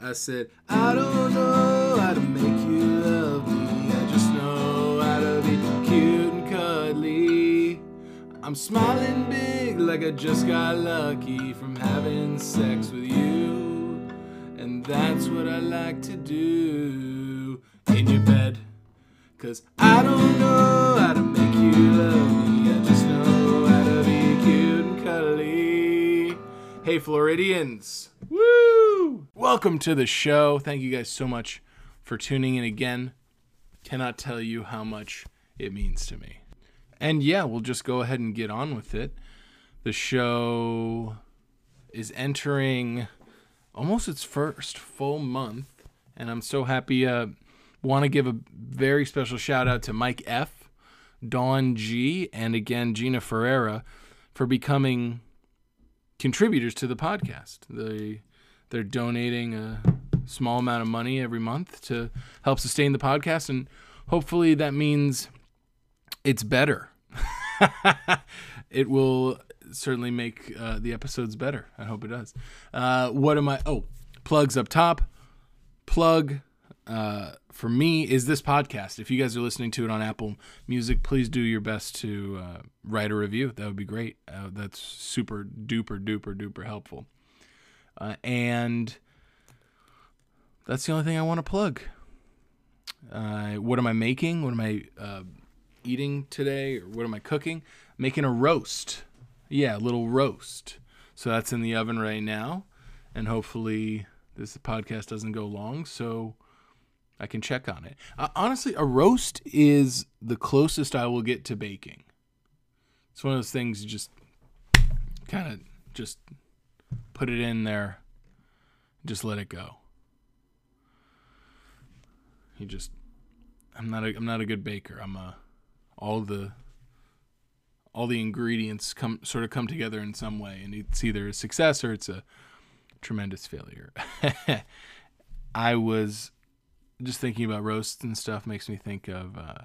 I said, I don't know how to make you love me. I just know how to be cute and cuddly. I'm smiling big like I just got lucky from having sex with you. And that's what I like to do in your bed. Cause I don't know how to make you love me. I just know how to be cute and cuddly. Hey, Floridians. Welcome to the show. Thank you guys so much for tuning in again. Cannot tell you how much it means to me. And yeah, we'll just go ahead and get on with it. The show is entering almost its first full month, and I'm so happy. Uh, Want to give a very special shout out to Mike F, Dawn G, and again Gina Ferreira for becoming contributors to the podcast. They they're donating a small amount of money every month to help sustain the podcast, and hopefully that means it's better. it will certainly make uh, the episodes better. I hope it does. Uh, what am I? Oh, plugs up top. Plug uh, for me is this podcast. If you guys are listening to it on Apple Music, please do your best to uh, write a review. That would be great. Uh, that's super duper duper duper helpful. Uh, and that's the only thing I want to plug. Uh, what am I making? What am I uh, eating today? Or what am I cooking? Making a roast. Yeah, a little roast. So that's in the oven right now. And hopefully this podcast doesn't go long. So I can check on it. Uh, honestly, a roast is the closest I will get to baking. It's one of those things you just kind of just put it in there, just let it go. You just I'm not a I'm not a good baker. I'm a all the all the ingredients come sort of come together in some way and it's either a success or it's a tremendous failure. I was just thinking about roasts and stuff makes me think of uh,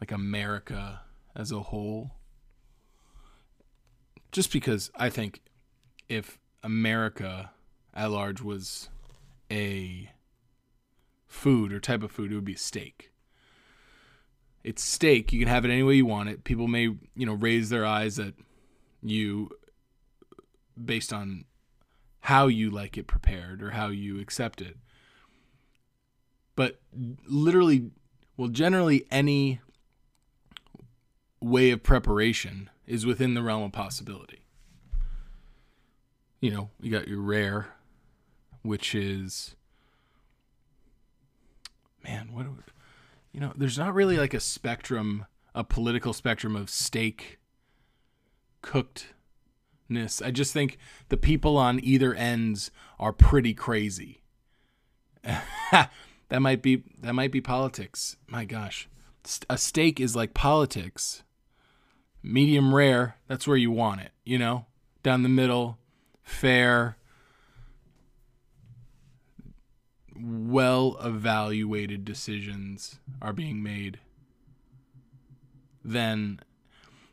like America as a whole. Just because I think if America at large was a food or type of food, it would be steak. It's steak. You can have it any way you want it. People may, you know, raise their eyes at you based on how you like it prepared or how you accept it but literally, well, generally any way of preparation is within the realm of possibility. You know, you got your rare, which is, man, what, you know, there's not really like a spectrum, a political spectrum of steak cookedness. I just think the people on either ends are pretty crazy. That might be that might be politics. My gosh. A steak is like politics. Medium rare, that's where you want it, you know? Down the middle, fair, well evaluated decisions are being made. Then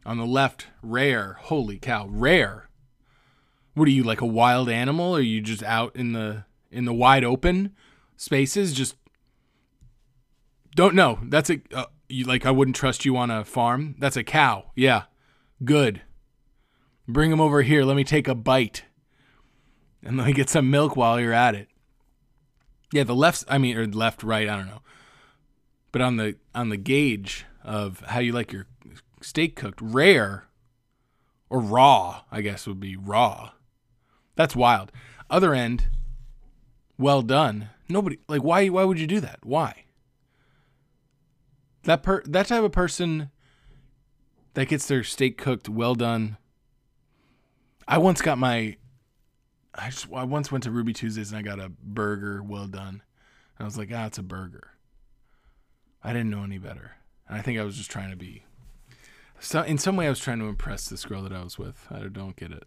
on the left, rare. Holy cow, rare. What are you like a wild animal? Are you just out in the in the wide open spaces just don't know. That's a uh, you like I wouldn't trust you on a farm. That's a cow. Yeah. Good. Bring him over here. Let me take a bite. And me get some milk while you're at it. Yeah, the left I mean or left right, I don't know. But on the on the gauge of how you like your steak cooked, rare or raw, I guess would be raw. That's wild. Other end, well done. Nobody like why why would you do that? Why? That per that type of person that gets their steak cooked well done. I once got my I just I once went to Ruby Tuesdays and I got a burger well done. And I was like, ah, it's a burger. I didn't know any better. And I think I was just trying to be so in some way I was trying to impress this girl that I was with. I don't get it.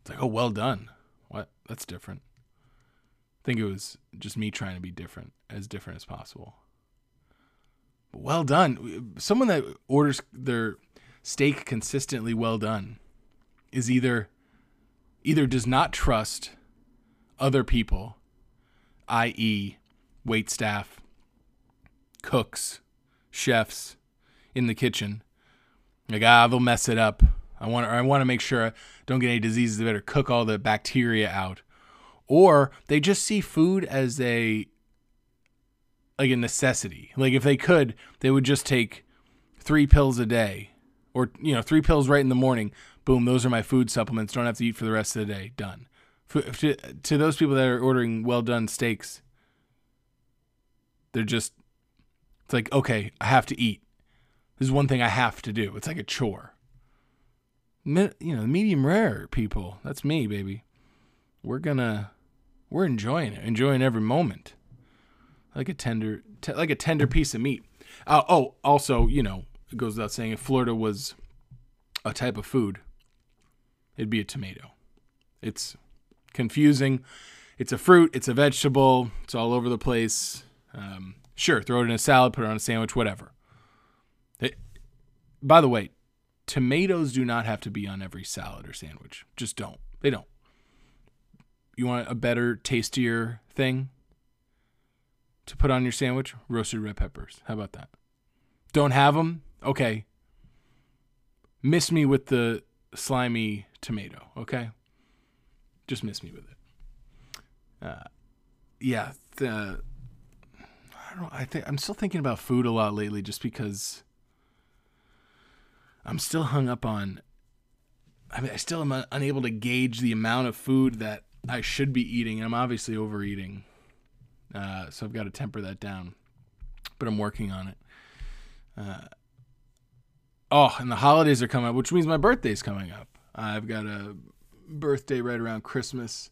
It's like, oh well done. What? That's different. I think it was just me trying to be different, as different as possible well done. Someone that orders their steak consistently well done is either either does not trust other people i.e., wait staff, cooks, chefs in the kitchen. Like ah, they'll mess it up. I want I want to make sure I don't get any diseases. They better cook all the bacteria out, or they just see food as a like a necessity. Like if they could, they would just take three pills a day, or you know, three pills right in the morning. Boom, those are my food supplements. Don't have to eat for the rest of the day. Done. To, to those people that are ordering well done steaks, they're just it's like okay, I have to eat. This is one thing I have to do. It's like a chore. You know, medium rare people. That's me, baby. We're gonna, we're enjoying it, enjoying every moment, like a tender, t- like a tender piece of meat. Uh, oh, also, you know, it goes without saying, if Florida was a type of food, it'd be a tomato. It's confusing. It's a fruit. It's a vegetable. It's all over the place. Um, sure, throw it in a salad, put it on a sandwich, whatever. It, by the way, tomatoes do not have to be on every salad or sandwich. Just don't. They don't. You want a better, tastier thing to put on your sandwich? Roasted red peppers. How about that? Don't have them? Okay. Miss me with the slimy tomato, okay? Just miss me with it. Uh, yeah, the, I don't. I think I'm still thinking about food a lot lately, just because I'm still hung up on. I mean, I still am unable to gauge the amount of food that I should be eating. I'm obviously overeating, uh, so I've got to temper that down. But I'm working on it. Uh, oh, and the holidays are coming up, which means my birthday's coming up. I've got a birthday right around Christmas,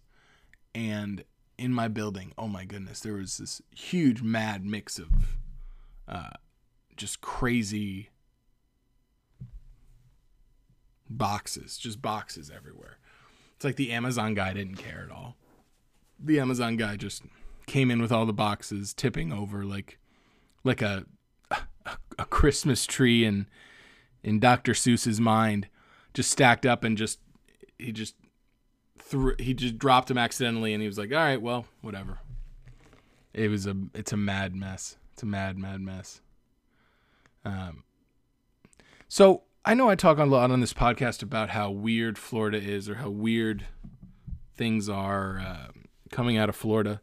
and in my building, oh my goodness, there was this huge mad mix of uh, just crazy boxes, just boxes everywhere. It's like the Amazon guy didn't care at all. The Amazon guy just came in with all the boxes tipping over like like a a, a Christmas tree in in Dr. Seuss's mind, just stacked up and just he just threw he just dropped him accidentally and he was like, "All right, well, whatever." It was a it's a mad mess. It's a mad mad mess. Um so I know I talk a lot on this podcast about how weird Florida is or how weird things are uh, coming out of Florida.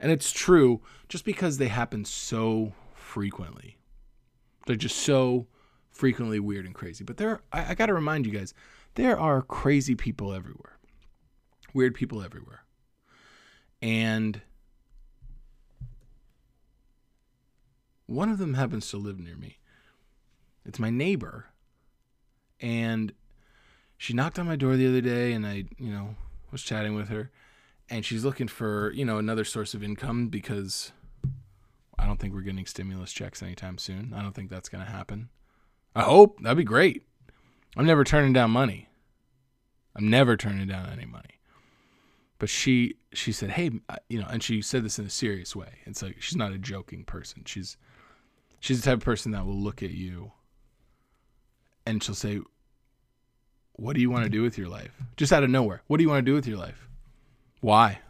And it's true just because they happen so frequently. They're just so frequently weird and crazy. But there, I, I got to remind you guys, there are crazy people everywhere, weird people everywhere. And one of them happens to live near me. It's my neighbor and she knocked on my door the other day and I, you know, was chatting with her and she's looking for, you know, another source of income because I don't think we're getting stimulus checks anytime soon. I don't think that's going to happen. I hope that'd be great. I'm never turning down money. I'm never turning down any money. But she she said, "Hey, you know," and she said this in a serious way. It's like she's not a joking person. She's she's the type of person that will look at you and she'll say, What do you want to do with your life? Just out of nowhere. What do you want to do with your life? Why?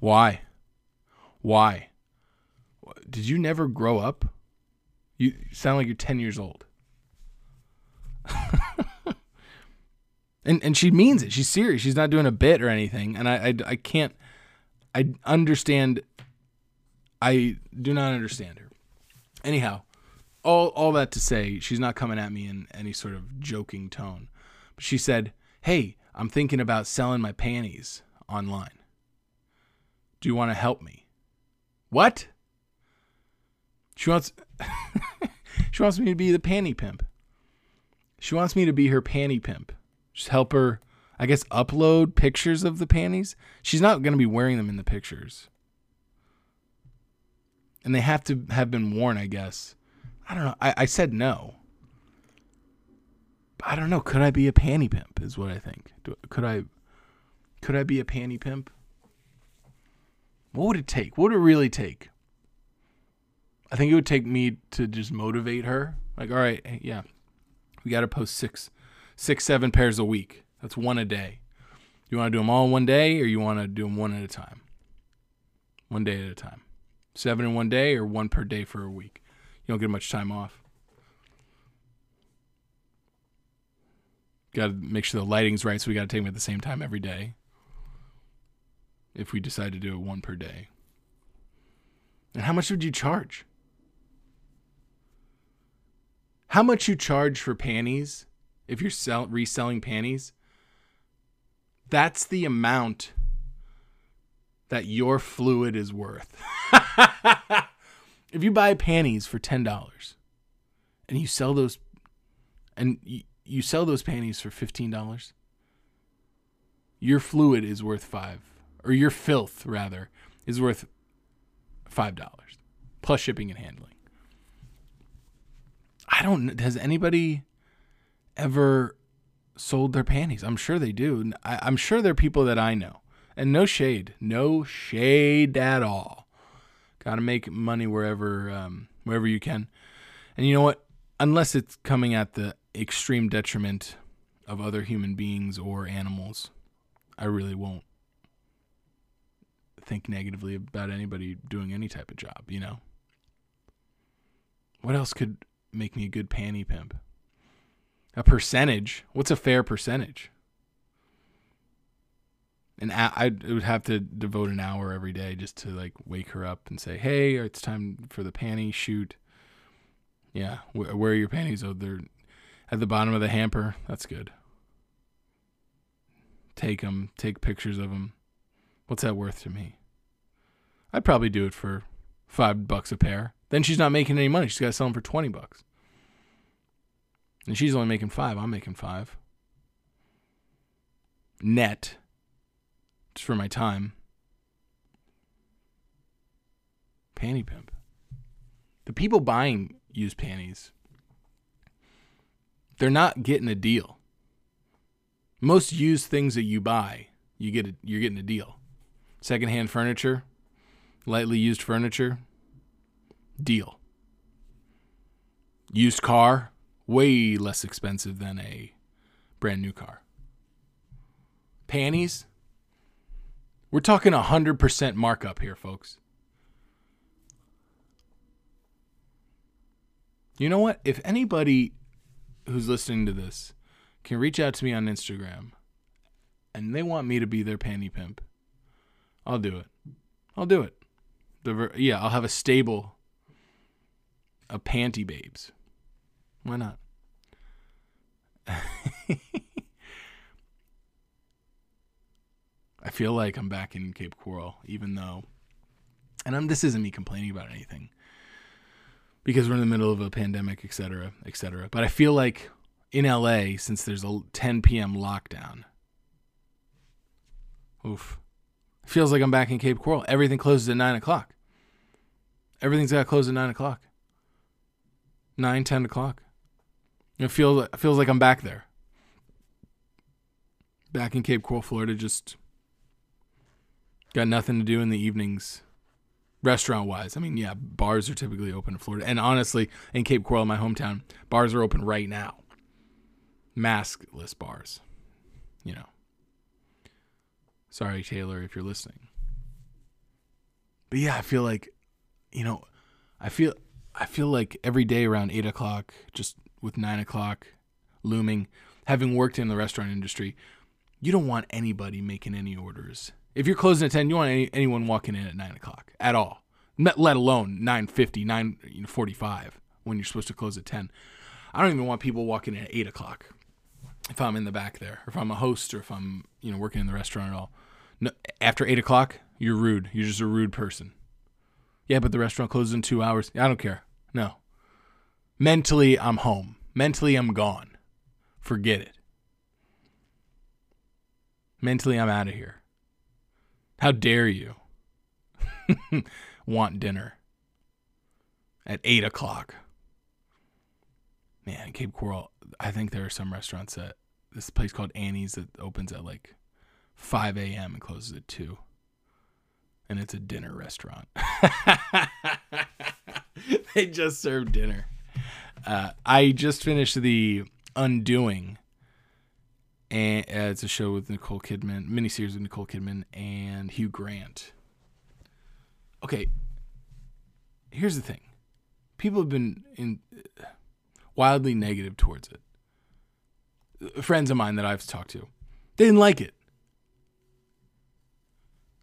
Why? Why? Did you never grow up? You sound like you're 10 years old. and and she means it. She's serious. She's not doing a bit or anything. And I, I, I can't I understand I do not understand her. Anyhow, all all that to say, she's not coming at me in any sort of joking tone. But she said, "Hey, I'm thinking about selling my panties online. Do you want to help me?" What? She wants She wants me to be the panty pimp. She wants me to be her panty pimp. Just help her, I guess, upload pictures of the panties. She's not going to be wearing them in the pictures. And they have to have been worn, I guess. I don't know. I, I said no. I don't know. Could I be a panty pimp? Is what I think. Do, could I? Could I be a panty pimp? What would it take? What would it really take? I think it would take me to just motivate her. Like, all right, yeah, we got to post six, six, seven pairs a week. That's one a day. You want to do them all in one day, or you want to do them one at a time? one day at a time. Seven in one day or one per day for a week. You don't get much time off. Got to make sure the lighting's right, so we got to take them at the same time every day. If we decide to do it one per day. And how much would you charge? How much you charge for panties if you're sell- reselling panties? That's the amount that your fluid is worth. if you buy panties for $10 and you sell those and you, you sell those panties for $15, your fluid is worth 5 or your filth rather is worth $5 plus shipping and handling. I don't has anybody ever sold their panties? I'm sure they do. I, I'm sure there are people that I know. And no shade, no shade at all. Got to make money wherever um, wherever you can. And you know what? Unless it's coming at the extreme detriment of other human beings or animals, I really won't think negatively about anybody doing any type of job, you know? What else could make me a good panty pimp? A percentage? What's a fair percentage? And I would have to devote an hour every day just to like wake her up and say, "Hey, it's time for the panty shoot." Yeah, where, are your panties? Oh, they're at the bottom of the hamper. That's good. Take them, take pictures of them. What's that worth to me? I'd probably do it for five bucks a pair. Then she's not making any money. She's got to sell them for twenty bucks. And she's only making five. I'm making five. Net just for my time. Panty pimp. The people buying used panties, they're not getting a deal. Most used things that you buy, you get a, you're getting a deal. Secondhand furniture, lightly used furniture, deal. Used car, way less expensive than a brand new car. Panties, we're talking a 100% markup here, folks. You know what? If anybody who's listening to this can reach out to me on Instagram and they want me to be their panty pimp, I'll do it. I'll do it. The yeah, I'll have a stable of panty babes. Why not? I feel like I'm back in Cape Coral, even though, and I'm, this isn't me complaining about anything because we're in the middle of a pandemic, et cetera, et cetera. But I feel like in LA, since there's a 10 p.m. lockdown, oof, feels like I'm back in Cape Coral. Everything closes at 9 o'clock. Everything's got to close at 9 o'clock. 9, 10 o'clock. It feels, it feels like I'm back there. Back in Cape Coral, Florida, just Got nothing to do in the evenings, restaurant wise. I mean, yeah, bars are typically open in Florida. And honestly, in Cape Coral, my hometown, bars are open right now. Maskless bars, you know. Sorry, Taylor, if you're listening. But yeah, I feel like, you know, I feel I feel like every day around eight o'clock, just with nine o'clock looming, having worked in the restaurant industry, you don't want anybody making any orders if you're closing at 10, you want any, anyone walking in at 9 o'clock at all, let alone 9.50, 9.45 when you're supposed to close at 10. I don't even want people walking in at 8 o'clock if I'm in the back there, or if I'm a host, or if I'm you know working in the restaurant at all. No, after 8 o'clock, you're rude. You're just a rude person. Yeah, but the restaurant closes in two hours. I don't care. No. Mentally, I'm home. Mentally, I'm gone. Forget it. Mentally, I'm out of here. How dare you want dinner at 8 o'clock? Man, Cape Coral, I think there are some restaurants that this place called Annie's that opens at like 5 a.m. and closes at 2. And it's a dinner restaurant. they just serve dinner. Uh, I just finished the Undoing and uh, it's a show with Nicole Kidman, miniseries with Nicole Kidman and Hugh Grant. okay, here's the thing. People have been in wildly negative towards it. Friends of mine that I've talked to, they didn't like it.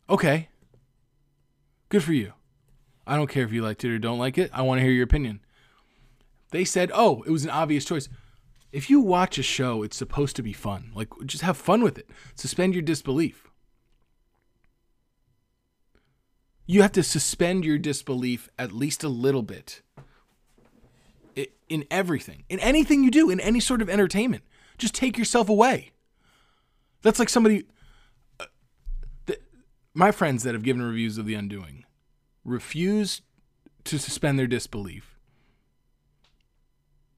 Okay. Good for you. I don't care if you liked it or don't like it. I want to hear your opinion. They said, "Oh, it was an obvious choice." If you watch a show, it's supposed to be fun. Like just have fun with it. Suspend your disbelief. You have to suspend your disbelief at least a little bit in everything, in anything you do, in any sort of entertainment. Just take yourself away. That's like somebody. Uh, my friends that have given reviews of The Undoing refuse to suspend their disbelief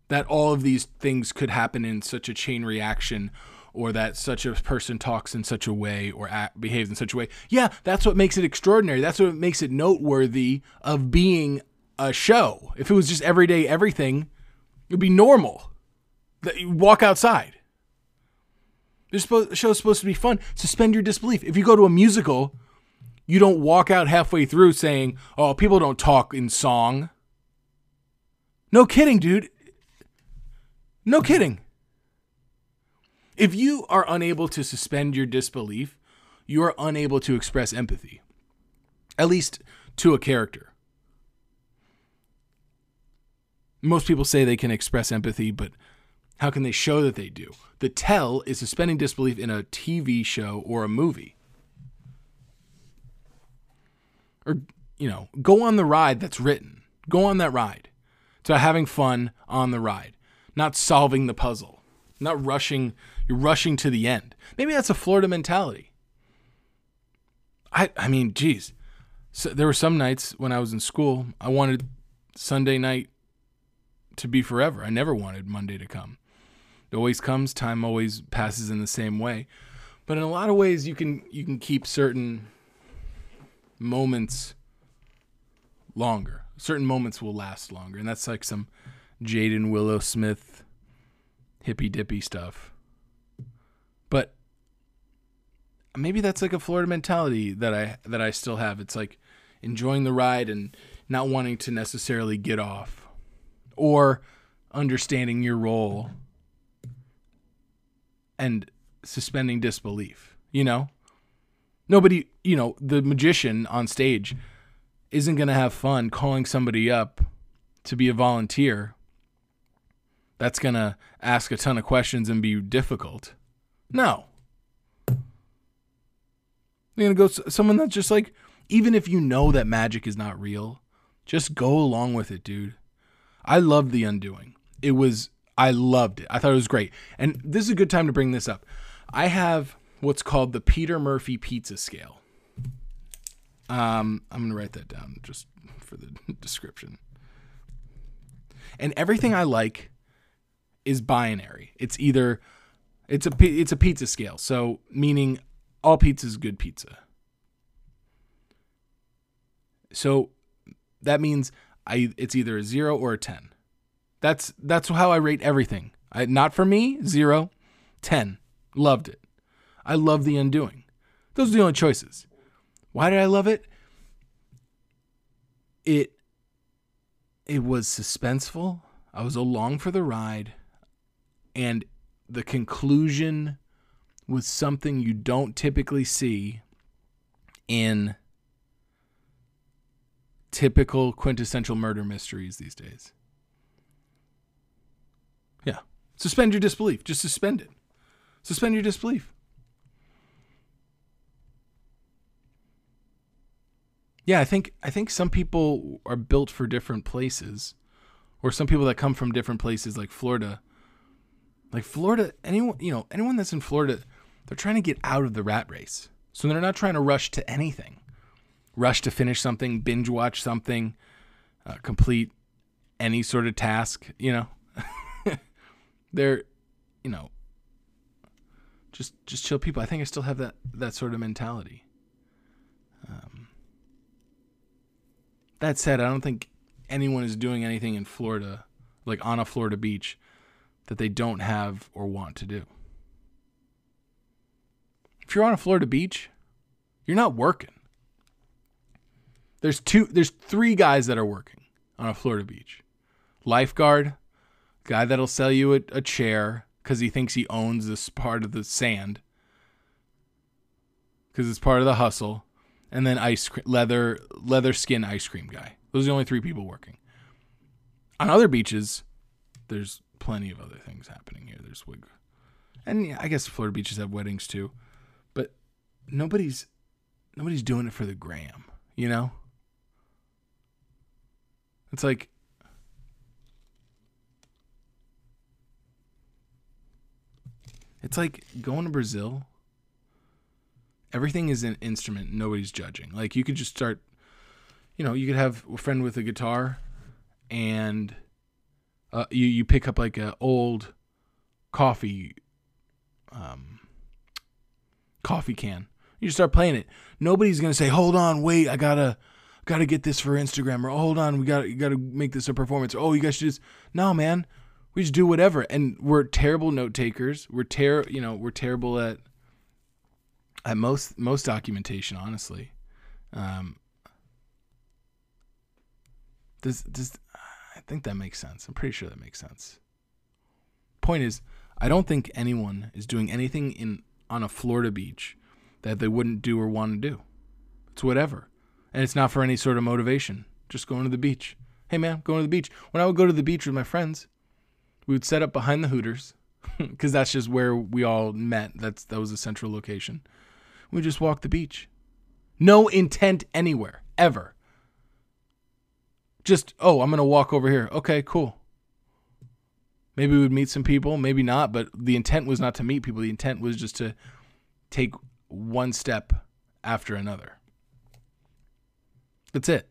that all of these things could happen in such a chain reaction or that such a person talks in such a way or act, behaves in such a way. Yeah, that's what makes it extraordinary. That's what makes it noteworthy of being a show. If it was just everyday everything, it would be normal. That you walk outside. This show is supposed to be fun. Suspend your disbelief. If you go to a musical, you don't walk out halfway through saying, "Oh, people don't talk in song." No kidding, dude. No kidding. If you are unable to suspend your disbelief, you are unable to express empathy, at least to a character. Most people say they can express empathy, but how can they show that they do? The tell is suspending disbelief in a TV show or a movie. Or, you know, go on the ride that's written. Go on that ride. to having fun on the ride, not solving the puzzle, not rushing you're rushing to the end. Maybe that's a Florida mentality. I I mean, geez. So there were some nights when I was in school, I wanted Sunday night to be forever. I never wanted Monday to come. It always comes, time always passes in the same way. But in a lot of ways you can you can keep certain moments longer. Certain moments will last longer. And that's like some Jaden Willow Smith hippy dippy stuff. But maybe that's like a Florida mentality that I that I still have. It's like enjoying the ride and not wanting to necessarily get off or understanding your role and suspending disbelief, you know? Nobody, you know, the magician on stage isn't going to have fun calling somebody up to be a volunteer. That's going to ask a ton of questions and be difficult. No. You're going to go someone that's just like, even if you know that magic is not real, just go along with it, dude. I loved The Undoing. It was, I loved it. I thought it was great. And this is a good time to bring this up. I have what's called the Peter Murphy Pizza Scale. Um, I'm going to write that down just for the description. And everything I like is binary. It's either it's a it's a pizza scale, so meaning all pizza is good pizza. So that means I it's either a 0 or a 10. That's that's how I rate everything. I, not for me, 0, 10. Loved it. I love The Undoing. Those are the only choices. Why did I love it? It it was suspenseful. I was along for the ride and the conclusion was something you don't typically see in typical quintessential murder mysteries these days. Yeah. Suspend your disbelief. Just suspend it. Suspend your disbelief. Yeah, I think I think some people are built for different places or some people that come from different places like Florida like Florida, anyone you know, anyone that's in Florida, they're trying to get out of the rat race. So they're not trying to rush to anything. Rush to finish something, binge watch something, uh, complete any sort of task, you know. they're, you know, just just chill people. I think I still have that that sort of mentality. That said, I don't think anyone is doing anything in Florida, like on a Florida beach, that they don't have or want to do. If you're on a Florida beach, you're not working. There's two there's three guys that are working on a Florida beach. Lifeguard, guy that'll sell you a, a chair cuz he thinks he owns this part of the sand cuz it's part of the hustle, and then ice cream, leather leather skin ice cream guy. Those are the only three people working. On other beaches, there's plenty of other things happening here. There's wig, and yeah, I guess Florida beaches have weddings too, but nobody's nobody's doing it for the gram, you know. It's like it's like going to Brazil. Everything is an instrument. Nobody's judging. Like you could just start, you know, you could have a friend with a guitar, and uh, you you pick up like a old coffee, um, coffee can. You just start playing it. Nobody's gonna say, "Hold on, wait, I gotta." got to get this for Instagram or hold on, we got you got to make this a performance. Or, oh, you guys should just no, man. We just do whatever, and we're terrible note takers. We're ter you know we're terrible at at most most documentation. Honestly, um, does does I think that makes sense. I'm pretty sure that makes sense. Point is, I don't think anyone is doing anything in on a Florida beach that they wouldn't do or want to do. It's whatever. And it's not for any sort of motivation. Just going to the beach. Hey man, going to the beach. When I would go to the beach with my friends, we would set up behind the Hooters because that's just where we all met. That's that was a central location. We just walk the beach. No intent anywhere ever. Just oh, I'm gonna walk over here. Okay, cool. Maybe we would meet some people, maybe not, but the intent was not to meet people. The intent was just to take one step after another. That's it.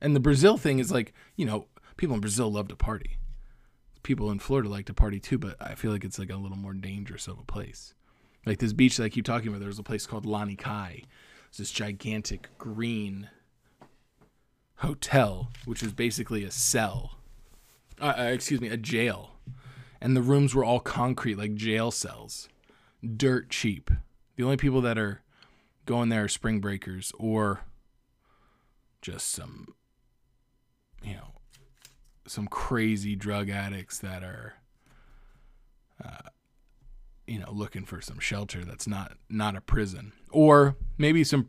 And the Brazil thing is like, you know, people in Brazil love to party. People in Florida like to party too, but I feel like it's like a little more dangerous of a place. Like this beach that I keep talking about, there's a place called Lani Kai. It's this gigantic green hotel, which is basically a cell. Uh, uh, excuse me, a jail. And the rooms were all concrete, like jail cells. Dirt cheap. The only people that are going there are spring breakers or just some you know some crazy drug addicts that are uh, you know looking for some shelter that's not not a prison or maybe some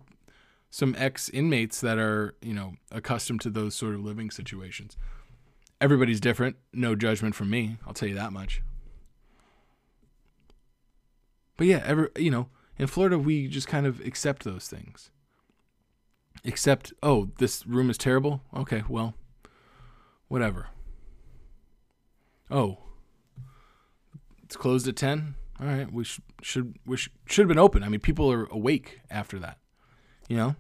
some ex inmates that are you know accustomed to those sort of living situations everybody's different no judgment from me i'll tell you that much but yeah ever you know in florida we just kind of accept those things Except, oh, this room is terrible. Okay, well, whatever. Oh, it's closed at ten. All right, we sh- should we sh- should have been open. I mean, people are awake after that. You know.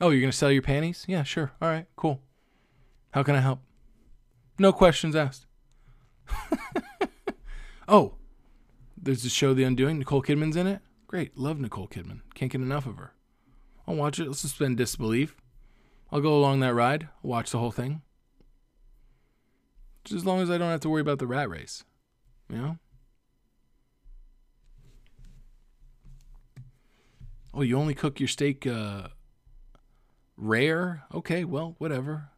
Oh, you're gonna sell your panties? Yeah, sure. All right, cool. How can I help? No questions asked. oh, there's the show The Undoing. Nicole Kidman's in it. Great, love Nicole Kidman. Can't get enough of her. I'll watch it. I'll suspend disbelief. I'll go along that ride. I'll watch the whole thing. Just as long as I don't have to worry about the rat race. You know? Oh, you only cook your steak uh, rare? Okay, well, whatever.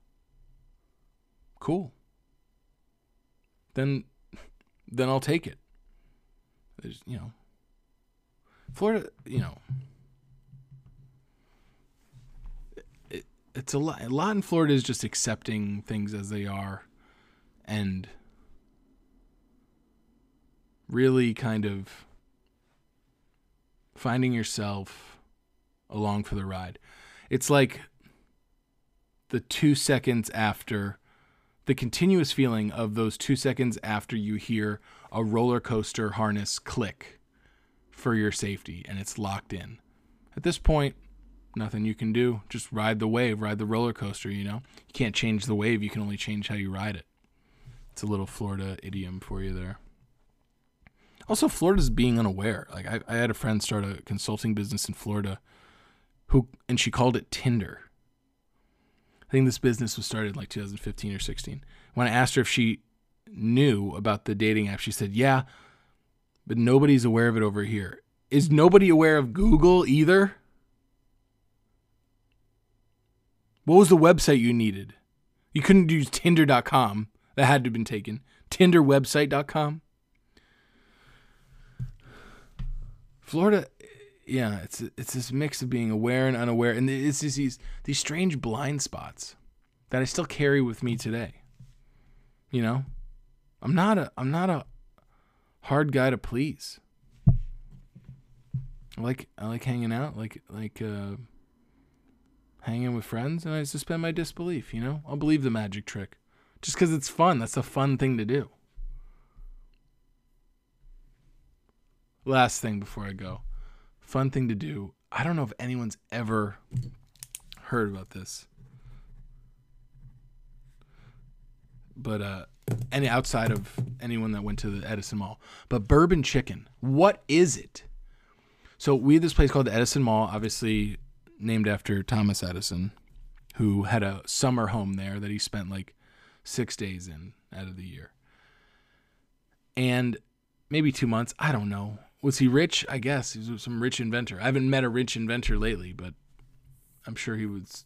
Cool. Then then I'll take it. There's, you know, Florida, you know, it's a lot. A lot in Florida is just accepting things as they are, and really kind of finding yourself along for the ride. It's like the two seconds after the continuous feeling of those two seconds after you hear a roller coaster harness click for your safety and it's locked in. At this point, nothing you can do. Just ride the wave, ride the roller coaster, you know? You can't change the wave, you can only change how you ride it. It's a little Florida idiom for you there. Also, Florida's being unaware. Like I, I had a friend start a consulting business in Florida who and she called it Tinder. I think this business was started like 2015 or 16. When I asked her if she knew about the dating app, she said, "Yeah, but nobody's aware of it over here. Is nobody aware of Google either? What was the website you needed? You couldn't use Tinder.com. That had to have been taken. Tinderwebsite.com. Florida, yeah, it's it's this mix of being aware and unaware, and it's just these these strange blind spots that I still carry with me today. You know, I'm not a I'm not a hard guy to please. I like I like hanging out, like like uh, hanging with friends, and I suspend my disbelief. You know, I'll believe the magic trick, just because it's fun. That's a fun thing to do. Last thing before I go, fun thing to do. I don't know if anyone's ever heard about this, but uh, any outside of anyone that went to the Edison Mall, but bourbon chicken. What is it? So we had this place called the Edison Mall, obviously named after Thomas Edison, who had a summer home there that he spent like six days in out of the year. And maybe two months, I don't know. Was he rich? I guess he was some rich inventor. I haven't met a rich inventor lately, but I'm sure he was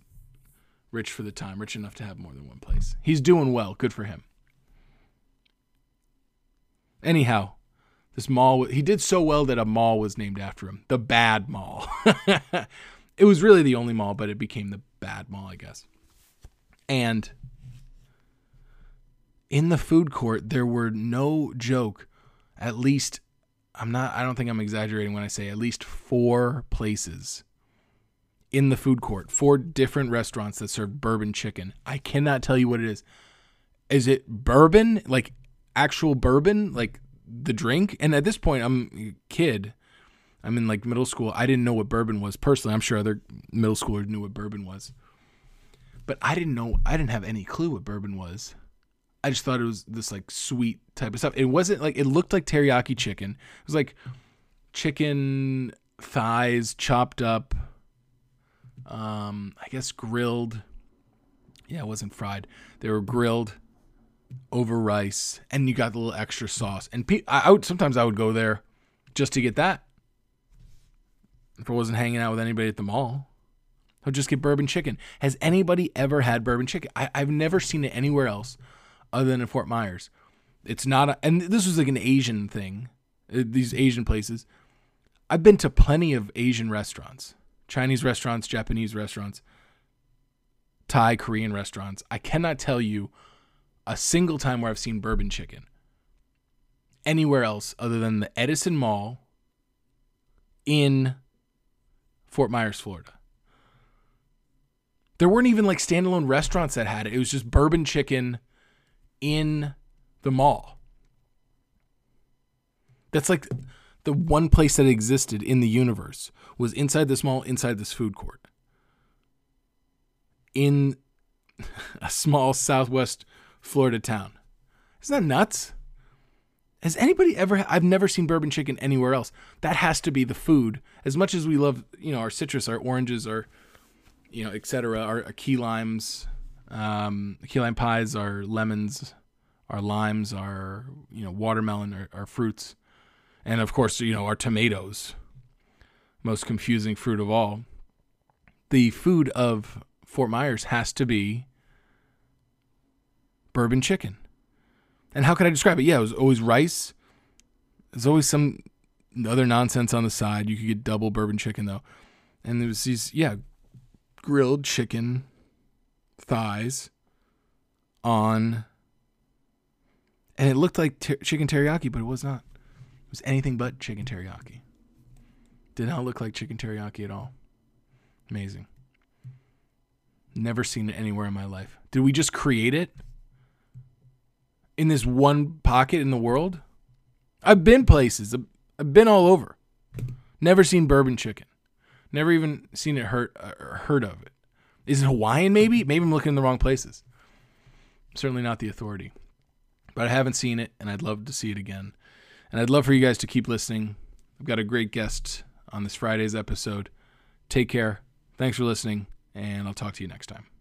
rich for the time, rich enough to have more than one place. He's doing well. Good for him. Anyhow, this mall, he did so well that a mall was named after him. The Bad Mall. it was really the only mall, but it became the Bad Mall, I guess. And in the food court, there were no joke, at least, I'm not, I don't think I'm exaggerating when I say at least four places in the food court, four different restaurants that serve bourbon chicken. I cannot tell you what it is. Is it bourbon? Like actual bourbon? Like the drink. And at this point, I'm a kid. I'm in like middle school. I didn't know what bourbon was personally. I'm sure other middle schoolers knew what bourbon was, but I didn't know. I didn't have any clue what bourbon was. I just thought it was this like sweet type of stuff. It wasn't like it looked like teriyaki chicken. It was like chicken thighs chopped up. Um, I guess grilled. Yeah, it wasn't fried. They were grilled over rice, and you got the little extra sauce. And pe- I, I would sometimes I would go there just to get that. If I wasn't hanging out with anybody at the mall, I'll just get bourbon chicken. Has anybody ever had bourbon chicken? I, I've never seen it anywhere else other than in Fort Myers. It's not, a, and this was like an Asian thing. uh, These Asian places. I've been to plenty of Asian restaurants, Chinese restaurants, Japanese restaurants, Thai, Korean restaurants. I cannot tell you a single time where I've seen bourbon chicken anywhere else other than the Edison Mall in Fort Myers, Florida. There weren't even like standalone restaurants that had it. It was just bourbon chicken in the mall. That's like the one place that existed in the universe was inside this mall, inside this food court. In a small southwest Florida town. Isn't that nuts? Has anybody ever? I've never seen bourbon chicken anywhere else. That has to be the food. As much as we love, you know, our citrus, our oranges, our, you know, etc., our, our key limes, um, key lime pies, our lemons, our limes, our you know watermelon, our fruits, and of course, you know, our tomatoes. Most confusing fruit of all. The food of Fort Myers has to be bourbon chicken. And how could I describe it? Yeah, it was always rice. There's always some other nonsense on the side. You could get double bourbon chicken though. And there was these, yeah, grilled chicken thighs on and it looked like ter- chicken teriyaki, but it was not. It was anything but chicken teriyaki. Did not look like chicken teriyaki at all. Amazing. Never seen it anywhere in my life. Did we just create it? in this one pocket in the world. I've been places. I've been all over. Never seen bourbon chicken. Never even seen it hurt or heard of it. Is it Hawaiian maybe? Maybe I'm looking in the wrong places. Certainly not the authority. But I haven't seen it and I'd love to see it again. And I'd love for you guys to keep listening. I've got a great guest on this Friday's episode. Take care. Thanks for listening and I'll talk to you next time.